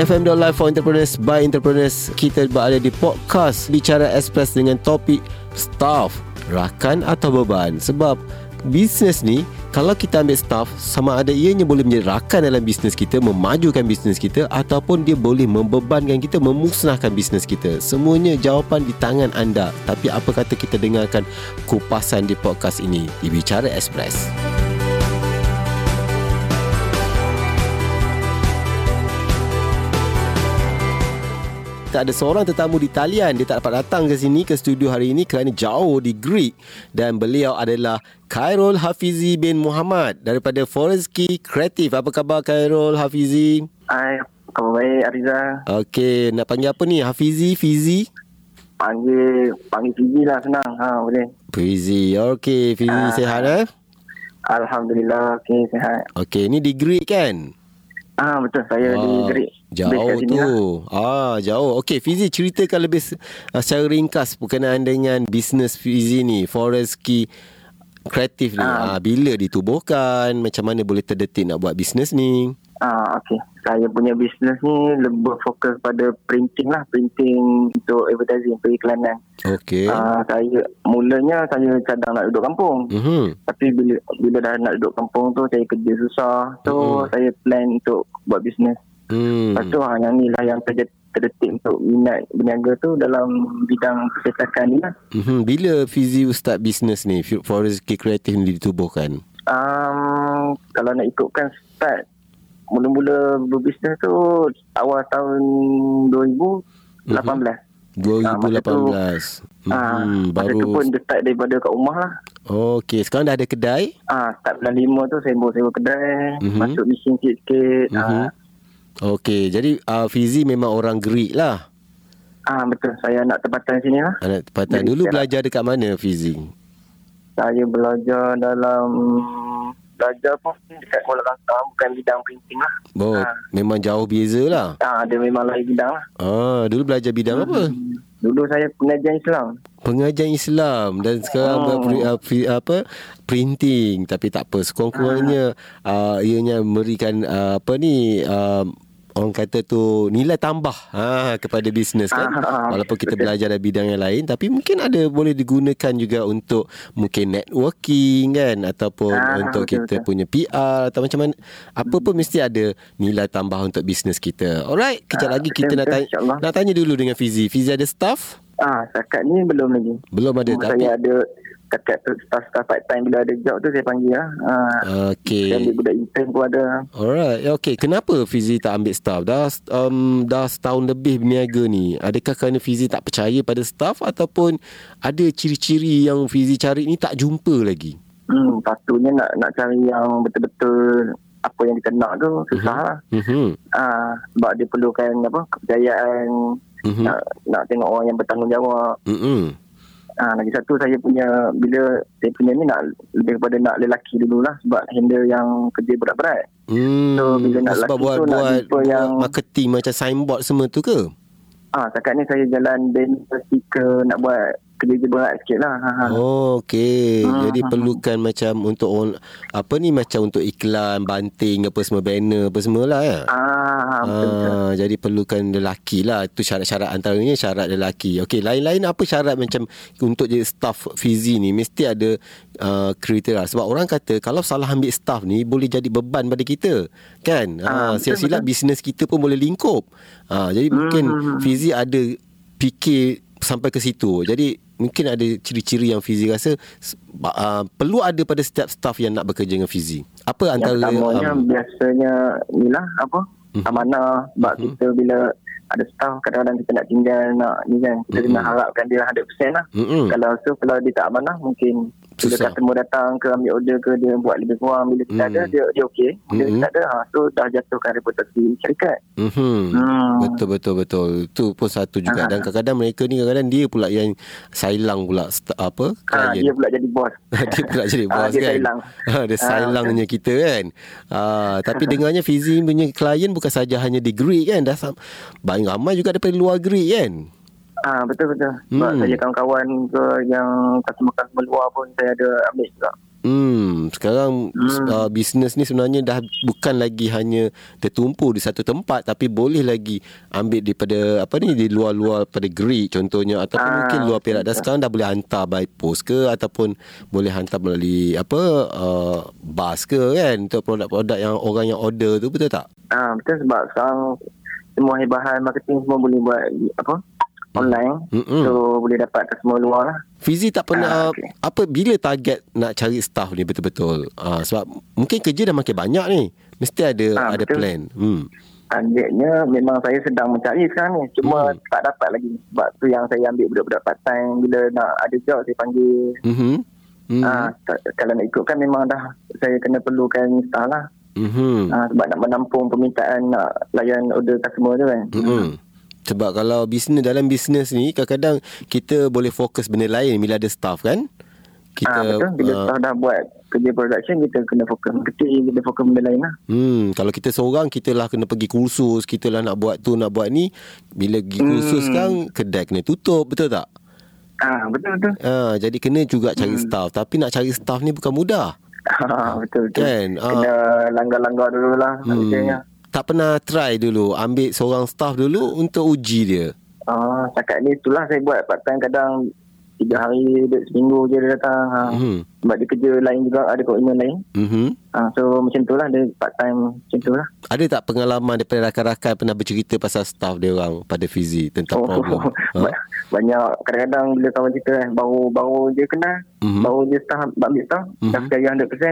BFM.live for entrepreneurs by entrepreneurs. Kita berada di podcast Bicara Express dengan topik staff, rakan atau beban. Sebab bisnes ni kalau kita ambil staff sama ada ianya boleh menjadi rakan dalam bisnes kita memajukan bisnes kita ataupun dia boleh membebankan kita memusnahkan bisnes kita semuanya jawapan di tangan anda tapi apa kata kita dengarkan kupasan di podcast ini di Bicara Express kita ada seorang tetamu di talian dia tak dapat datang ke sini ke studio hari ini kerana jauh di Greek dan beliau adalah Khairul Hafizi bin Muhammad daripada Forest Creative apa khabar Khairul Hafizi Hai, khabar baik Ariza. Okey, nak panggil apa ni? Hafizi, Fizi? Panggil panggil Fizi lah senang. Ha, boleh. Fizi. Okey, Fizi Ah. sihat eh? Alhamdulillah, okey sihat. Okey, ni di Greek kan? Ah betul saya di Greek. Jauh tu. lah. Ah, jauh. Okey, Fizi ceritakan lebih uh, secara ringkas berkenaan dengan bisnes Fizi ni, Forest Key Kreatif ni. Ah. Ah. bila ditubuhkan, macam mana boleh terdetik nak buat bisnes ni? Ah okey. Saya punya bisnes ni lebih fokus pada printing lah, printing untuk advertising, periklanan. Okey. Ah saya mulanya saya cadang nak duduk kampung. Mhm. Tapi bila bila dah nak duduk kampung tu saya kerja susah. So Mm-mm. saya plan untuk buat bisnes. Hmm. Lepas tu ha, yang ni lah yang terjadi terdetik untuk minat berniaga tu dalam bidang percetakan ni lah. Mhm. Bila Fizi start bisnes ni, Forest Key Kreatif ni ditubuhkan? Um, kalau nak ikutkan start mula-mula berbisnes tu awal tahun 2018. Ah, masa tu- 2018. Ah, Mhm. masa tu pun start daripada kat rumah lah. Okey, sekarang dah ada kedai? Ah, start bulan 5 tu saya bawa sewa kedai, Mhm. masuk mesin sikit-sikit. Mhm. Ah, Okey, jadi uh, Fizi memang orang Greek lah. ah, betul, saya anak tempatan sini lah. Anak tempatan. Dulu saya- belajar dekat mana Fizi? Saya belajar dalam belajar pun dekat Kuala Lumpur bukan bidang printing lah. Oh, Ah. memang jauh beza lah. Ah, dia memang lain bidang lah. Ah, dulu belajar bidang apa? Dulu saya pengajian Islam. Pengajian Islam dan sekarang Oh. buat pri, uh, pri, apa printing tapi tak apa sekurang-kurangnya uh, ianya memberikan uh, apa ni uh, orang kata tu nilai tambah ha kepada bisnes kan Ah, walaupun kita betul. belajar dari bidang yang lain tapi mungkin ada boleh digunakan juga untuk mungkin networking kan ataupun Ah, untuk betul, kita betul. punya PR atau macam mana apa pun mesti ada nilai tambah untuk bisnes kita alright kejap Ah, lagi betul, kita nak betul, tanya insyaAllah. nak tanya dulu dengan Fizi Fizi ada staff Ah, setakat ni belum lagi. belum ada Cuma tapi saya ada setakat tu staff-staff part time bila ada job tu saya panggil lah. Ah, Okey. Saya ambil budak intern pun ada. Alright, okay. Kenapa Fizi tak ambil staff? Dah um, dah setahun lebih berniaga ni. Adakah kerana Fizi tak percaya pada staff ataupun ada ciri-ciri yang Fizi cari ni tak jumpa lagi? Hmm, patutnya nak nak cari yang betul-betul apa yang kita nak tu susah lah. Mhm. Ah, sebab dia perlukan apa kepercayaan Mhm. nak nak tengok orang yang bertanggungjawab. Mhm. Ah, lagi satu saya punya bila saya punya ni nak lebih kepada nak lelaki dululah sebab handle yang kerja berat-berat. Hmm. So, bila nak sebab lelaki buat tu nak buat, jumpa buat yang- marketing macam signboard semua tu ke? Ah, setakat ni saya jalan banner stiker nak buat kerja-kerja berat sikit lah. Ha, ha. Oh, okey. Hmm, Jadi hmm, perlukan macam untuk orang apa ni macam untuk iklan, banting apa semua banner apa semualah ya. Ah, betul-betul. Ah, jadi perlukan lelaki lah Itu syarat-syarat antaranya syarat lelaki Okey, lain-lain apa syarat macam Untuk jadi staff Fizi ni Mesti ada uh, kriteria Sebab orang kata Kalau salah ambil staff ni Boleh jadi beban pada kita Kan ah, Ah, betul, Silap-silap bisnes kita pun boleh lingkup ah, Jadi mungkin hmm. Fizi ada Fikir Sampai ke situ Jadi Mungkin ada ciri-ciri yang Fizi rasa uh, Perlu ada pada setiap staff Yang nak bekerja dengan Fizi Apa Yang antara pertamanya um, biasanya ni lah apa Mhm. amanah sebab Mhm. kita bila ada staff kadang-kadang kita nak tinggal nak ni kan kita Mhm. kena harapkan dia 100% lah. mm-mm. Kalau so kalau dia tak amanah mungkin bila Susah. customer datang ke ambil order ke dia buat lebih kurang bila kita Hmm. ada dia dia okey bila Mhm. kita ada ha, so dah jatuhkan reputasi syarikat. Mhm. Hmm. Betul betul betul. Itu pun satu juga Ah. dan kadang-kadang mereka ni kadang-kadang dia pula yang sailang pula apa Ha, dia pula jadi bos. dia pula jadi Ah, bos dia kan. sailang. Ah, dia sailangnya kita kan. Ah, tapi dengarnya Fizi punya klien bukan saja hanya di Greek kan. Dah banyak ramai juga daripada luar Greek kan. Ah betul betul. Sebab Hmm. saya kawan-kawan ke yang customer-customer luar pun saya ada ambil juga. Hmm, sekarang hmm. Uh, bisnes ni sebenarnya dah bukan lagi hanya tertumpu di satu tempat tapi boleh lagi ambil daripada apa ni di luar-luar pada gerik contohnya ataupun ah, mungkin luar Perak dah sekarang dah boleh hantar by post ke ataupun boleh hantar melalui apa uh, bas ke kan untuk produk-produk yang orang yang order tu betul tak? Ah betul sebab sekarang semua bahan marketing semua boleh buat apa online. Mm-mm. so boleh dapat semua luar lah. Fizi tak pernah uh, okay. apa bila target nak cari staff ni? Betul-betul. Uh, sebab mungkin kerja dah makin banyak ni. Mesti ada uh, ada betul. plan. Hmm. Targetnya memang saya sedang mencari sekarang ni. Cuma hmm. tak dapat lagi. Sebab tu yang saya ambil budak-budak part time bila nak ada job saya panggil. Hmm hmm. Uh, kalau nak ikutkan memang dah saya kena perlukan staff lah. Hmm uh, sebab nak menampung permintaan nak layan order customer tu kan. Hmm sebab kalau bisnes dalam bisnes ni kadang-kadang kita boleh fokus benda lain bila ada staff kan? Kita ha, betul. Bila uh, staff dah buat kerja production kita kena fokus marketing, kita fokus benda lain lah. Hmm, kalau kita seorang kita lah kena pergi kursus, kita lah nak buat tu nak buat ni. Bila pergi kursus hmm. kan kedai kena tutup, betul tak? Ah, betul betul. Ah, jadi kena juga cari hmm. staff, tapi nak cari staff ni bukan mudah. Ah, betul betul. Kan? Kena ah. langgar-langgar dululah hmm tak pernah try dulu ambil seorang staff dulu untuk uji dia? Ah, uh, setakat ni itulah saya buat part time kadang tiga hari, dua seminggu je dia datang. Ha. Mm-hmm. Sebab dia kerja lain juga, ada komitmen lain. Mm-hmm. Ha, so macam tu lah, dia part time macam tu lah. Ada tak pengalaman daripada rakan-rakan pernah bercerita pasal staff dia orang pada Fizi tentang oh, problem? ha? Banyak, kadang-kadang bila kawan cerita kan, baru, baru dia kenal, mm-hmm. baru dia staff, ambil staff, mm-hmm. dah sekali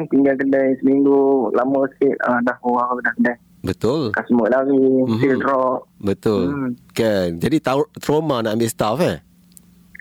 100%, tinggal kedai seminggu, lama sikit, ah, dah orang dah kedai. Betul. Customer lari, mm-hmm. sale drop. Betul. Mm. Kan. Jadi trauma nak ambil staff eh?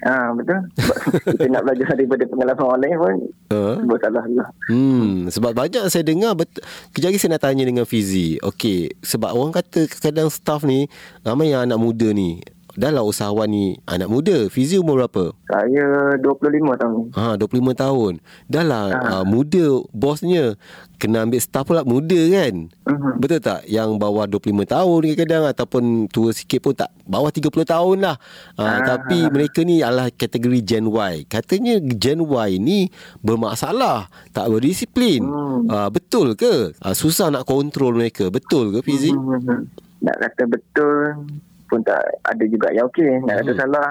Ah betul. Sebab kita nak belajar daripada pengalaman orang lain pun. Uh. Sebab salah juga. Hmm, sebab banyak saya dengar bet- kejap lagi saya nak tanya dengan Fizi. Okey, sebab orang kata kadang staff ni ramai yang anak muda ni dah lah usahawan ni anak muda. Fizi umur berapa? Saya 25 tahun. Ha, 25 tahun. Dah lah ha. uh, muda bosnya. Kena ambil staff pula muda kan? Uh-huh. Betul tak? Yang bawah 25 tahun kadang-kadang ataupun tua sikit pun tak. Bawah 30 tahun lah. Ha, uh-huh. Tapi mereka ni adalah kategori Gen Y. Katanya Gen Y ni bermasalah. Tak berdisiplin. Uh-huh. Uh, betul ke? Uh, susah nak kontrol mereka. Betul ke Fizi? Uh-huh. Nak kata betul pun tak ada juga yang okey nak ada hmm. salah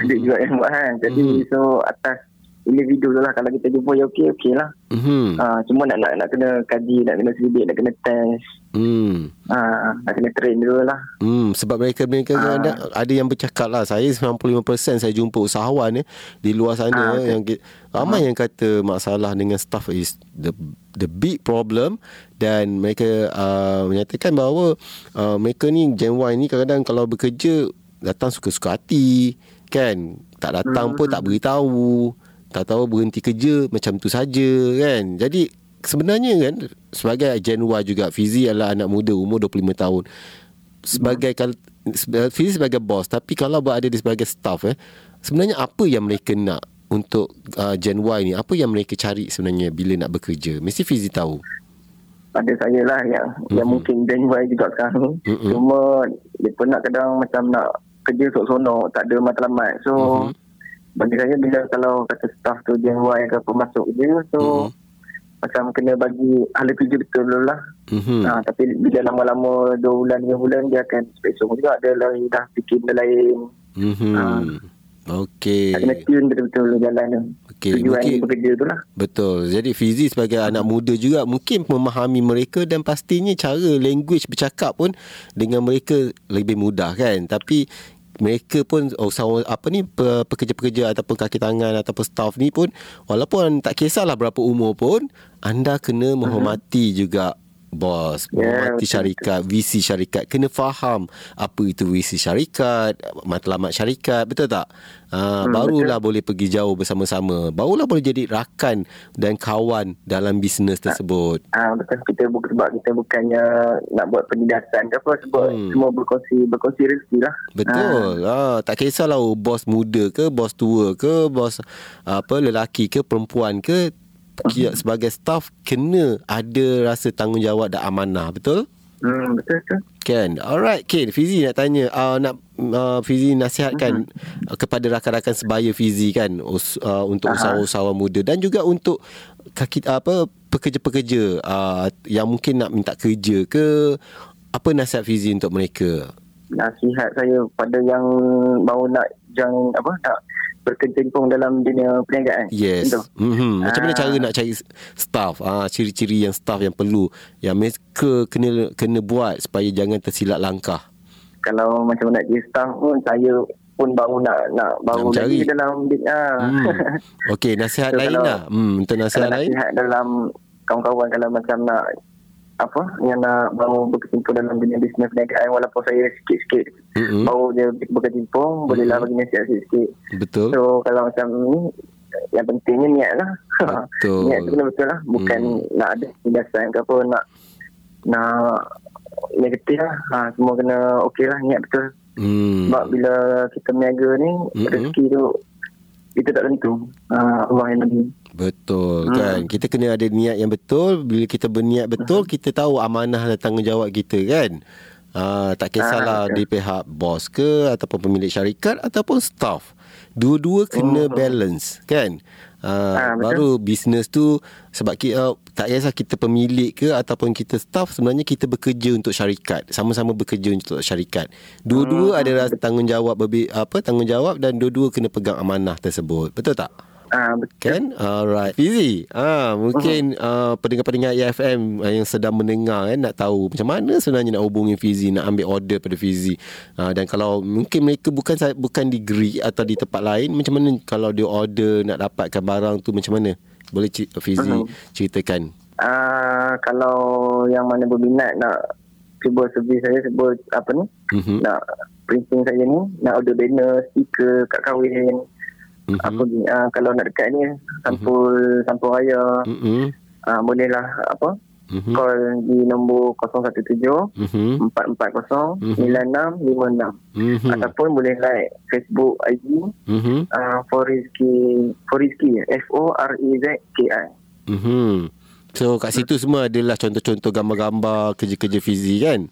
ada juga yang buat kan jadi hmm. so atas individu tu lah kalau kita jumpa yang okey okey lah hmm. uh, cuma nak, nak nak kena kaji nak kena selidik nak kena test Hmm. Ha, nak kena train dulu lah. Hmm, sebab mereka mereka ha. ada ada yang bercakap lah. Saya 95% saya jumpa usahawan eh, di luar sana ha, okay. yang ramai ha. yang kata masalah dengan staff is the the big problem dan mereka uh, menyatakan bahawa uh, mereka ni Gen Y ni kadang-kadang kalau bekerja datang suka-suka hati kan tak datang hmm. pun tak beritahu tak tahu berhenti kerja macam tu saja kan jadi sebenarnya kan sebagai Gen Y juga Fizi adalah anak muda umur 25 tahun sebagai. Fizi sebagai bos tapi kalau berada di sebagai staff eh sebenarnya apa yang mereka nak untuk uh, Gen Y ni apa yang mereka cari sebenarnya bila nak bekerja mesti Fizi tahu pada saya lah yang mm-hmm. yang mungkin Gen Y juga sekarang mm-hmm. cuma dia pun nak kadang macam nak kerja sok-sonok tak ada matlamat so mm-hmm. Bagi saya bila kalau kata staff tu Gen Y ke apa masuk je so mm-hmm macam kena bagi ahli kerja betul dulu lah. Mm-hmm. Ha, tapi bila lama-lama 2 bulan, 3 bulan dia akan speksom juga. Dia lah dah fikir benda lain. Mm-hmm. Ha. Okey. Kena tune betul-betul jalan tu. Okay, Tujuan mungkin, bekerja tu lah. Betul. Jadi Fizi sebagai hmm. anak muda juga mungkin memahami mereka dan pastinya cara language bercakap pun dengan mereka lebih mudah kan. Tapi mereka pun oh, apa ni pekerja-pekerja ataupun kaki tangan ataupun staff ni pun walaupun tak kisahlah berapa umur pun anda kena menghormati uh-huh. juga bos menghormati yeah, syarikat VC syarikat kena faham apa itu VC syarikat matlamat syarikat betul tak ha, hmm, barulah betul. boleh pergi jauh bersama-sama barulah boleh jadi rakan dan kawan dalam bisnes tersebut ah ha, betul kita bukan sebab kita bukannya nak buat penindasan ke apa sebab hmm. semua berkongsi berkongsi rezeki lah betul ha. Ha, tak kisahlah bos muda ke bos tua ke bos apa lelaki ke perempuan ke. Sebagai staff kena ada rasa tanggungjawab dan amanah betul hmm betul betul kan alright Kane Fizi nak tanya uh, nak uh, Fizi nasihatkan uh-huh. kepada rakan-rakan sebaya Fizi kan us, uh, untuk uh-huh. usahawan-usahawan muda dan juga untuk kaki apa pekerja-pekerja uh, yang mungkin nak minta kerja ke apa nasihat Fizi untuk mereka? Nasihat saya pada yang baru nak jangan apa nak berkecimpung dalam dunia perniagaan. Yes. Mm-hmm. Macam mana cara nak cari staff? Ah, ciri-ciri yang staff yang perlu yang mereka kena kena buat supaya jangan tersilap langkah. Kalau macam nak jadi staff pun saya pun baru nak nak baru nak lagi dalam ah. Hmm. Okey, nasihat so, lain lah. Hmm, untuk nasihat lain. Nasihat dalam kawan-kawan kalau macam nak apa yang nak baru berkecimpung dalam dunia bisnes perniagaan walaupun saya sikit-sikit mm-hmm. baru dia berkecimpung mm-hmm. bolehlah bagi nasihat sikit-sikit betul so kalau macam ni yang pentingnya niat lah betul. niat tu kena betul lah bukan mm. nak ada kebiasaan ke apa nak nak negatif lah ha, semua kena okey lah niat betul mm. sebab bila kita berniaga ni mm-hmm. rezeki tu kita tak tentu uh, Allah yang bagi Betul hmm. kan? Kita kena ada niat yang betul. Bila kita berniat betul hmm. Kita tahu amanah dan tanggungjawab kita kan? Uh, Tak kisahlah ah, di pihak bos ke Ataupun pemilik syarikat Ataupun staff. Dua-dua kena hmm. balance kan Uh, ha, baru bisnes tu sebab kita uh, tak kisah kita pemilik ke ataupun kita staff sebenarnya kita bekerja untuk syarikat. Sama-sama bekerja untuk syarikat. Dua-dua hmm, adalah tanggungjawab apa tanggungjawab dan dua-dua kena pegang amanah tersebut. Betul tak Ah betul. Kan? Alright. Fizi. Ah mungkin uh-huh. uh, pendengar-pendengar EFM yang sedang mendengar kan nak tahu macam mana sebenarnya nak hubungi Fizi nak ambil order pada Fizi. Uh, dan kalau mungkin mereka bukan bukan di Greek atau di tempat lain macam mana kalau dia order nak dapatkan barang tu macam mana? Boleh Fizi uh-huh. ceritakan. Uh, kalau yang mana berminat nak cuba servis saya sebut apa ni? Uh-huh. Nak printing saya ni nak order banner, stiker, kad kahwin mm-hmm. apa ni uh, kalau nak dekat ni sampul mm-hmm. sampul raya mm-hmm. uh, bolehlah apa mm-hmm. call di nombor 017 mm-hmm. 440 9656 mm-hmm. ataupun boleh like Facebook IG mm-hmm. uh, Forizki Forizki F O R E Z K I mm-hmm. So kat situ semua adalah contoh-contoh gambar-gambar kerja-kerja fizi kan?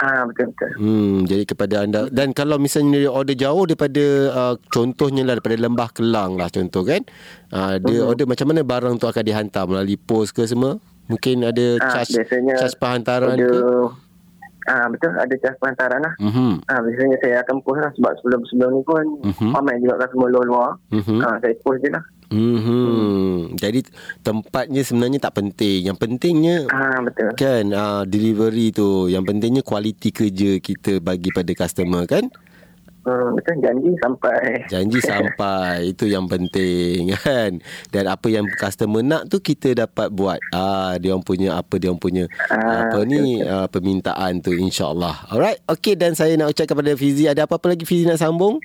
Ah betul betul. Hmm jadi kepada anda dan kalau misalnya dia order jauh daripada uh, contohnya lah daripada Lembah Kelang lah contoh kan. Uh, dia uh-huh. order macam mana barang tu akan dihantar melalui pos ke semua? Mungkin ada ah, charge charge penghantaran ke? Ah betul ada charge penghantaran lah. Uh-huh. Ah biasanya saya akan post lah sebab sebelum-sebelum ni pun uh-huh. ramai juga kan semua luar-luar. Uh-huh. Ah saya post je lah. Mm-hmm. Hmm. Jadi tempatnya sebenarnya tak penting. Yang pentingnya ah betul. Kan ah delivery tu. Yang pentingnya kualiti kerja kita bagi pada customer kan? Hmm, betul janji sampai. Janji sampai. Itu yang penting kan. Dan apa yang customer nak tu kita dapat buat. Ah dia orang punya apa dia orang punya ah, apa betul, ni betul. Ah, permintaan tu insya-Allah. Alright. Okay dan saya nak ucap kepada Fizi ada apa-apa lagi Fizi nak sambung?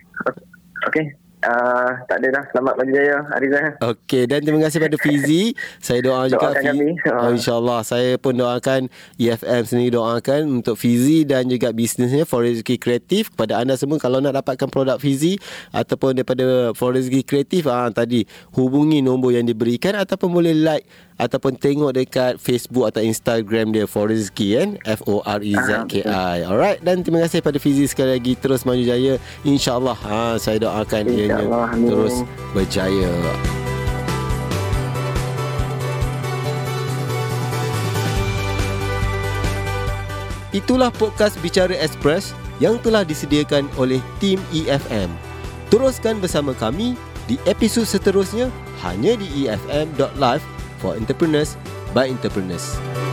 Okay. Uh, tak ada dah. Selamat pagi jaya Arizah Okey Dan terima kasih pada Fizi. Saya doa juga Doakan kami. Oh, InsyaAllah. Saya pun doakan EFM sendiri doakan Untuk Fizi Dan juga bisnesnya For Rezeki Kreatif Kepada anda semua. Kalau nak dapatkan produk Fizi Ataupun daripada For Rezeki Kreatif ah, Tadi Hubungi nombor yang diberikan Ataupun boleh like ataupun tengok dekat Facebook atau Instagram dia for rezeki kan? F O R E Z K I. Alright dan terima kasih pada Fizi sekali lagi. Terus maju jaya. Insyaallah ha saya doakan ia terus berjaya. Itulah podcast Bicara Express yang telah disediakan oleh tim EFM. Teruskan bersama kami di episod seterusnya. Hanya di efm.live for entrepreneurs by entrepreneurs.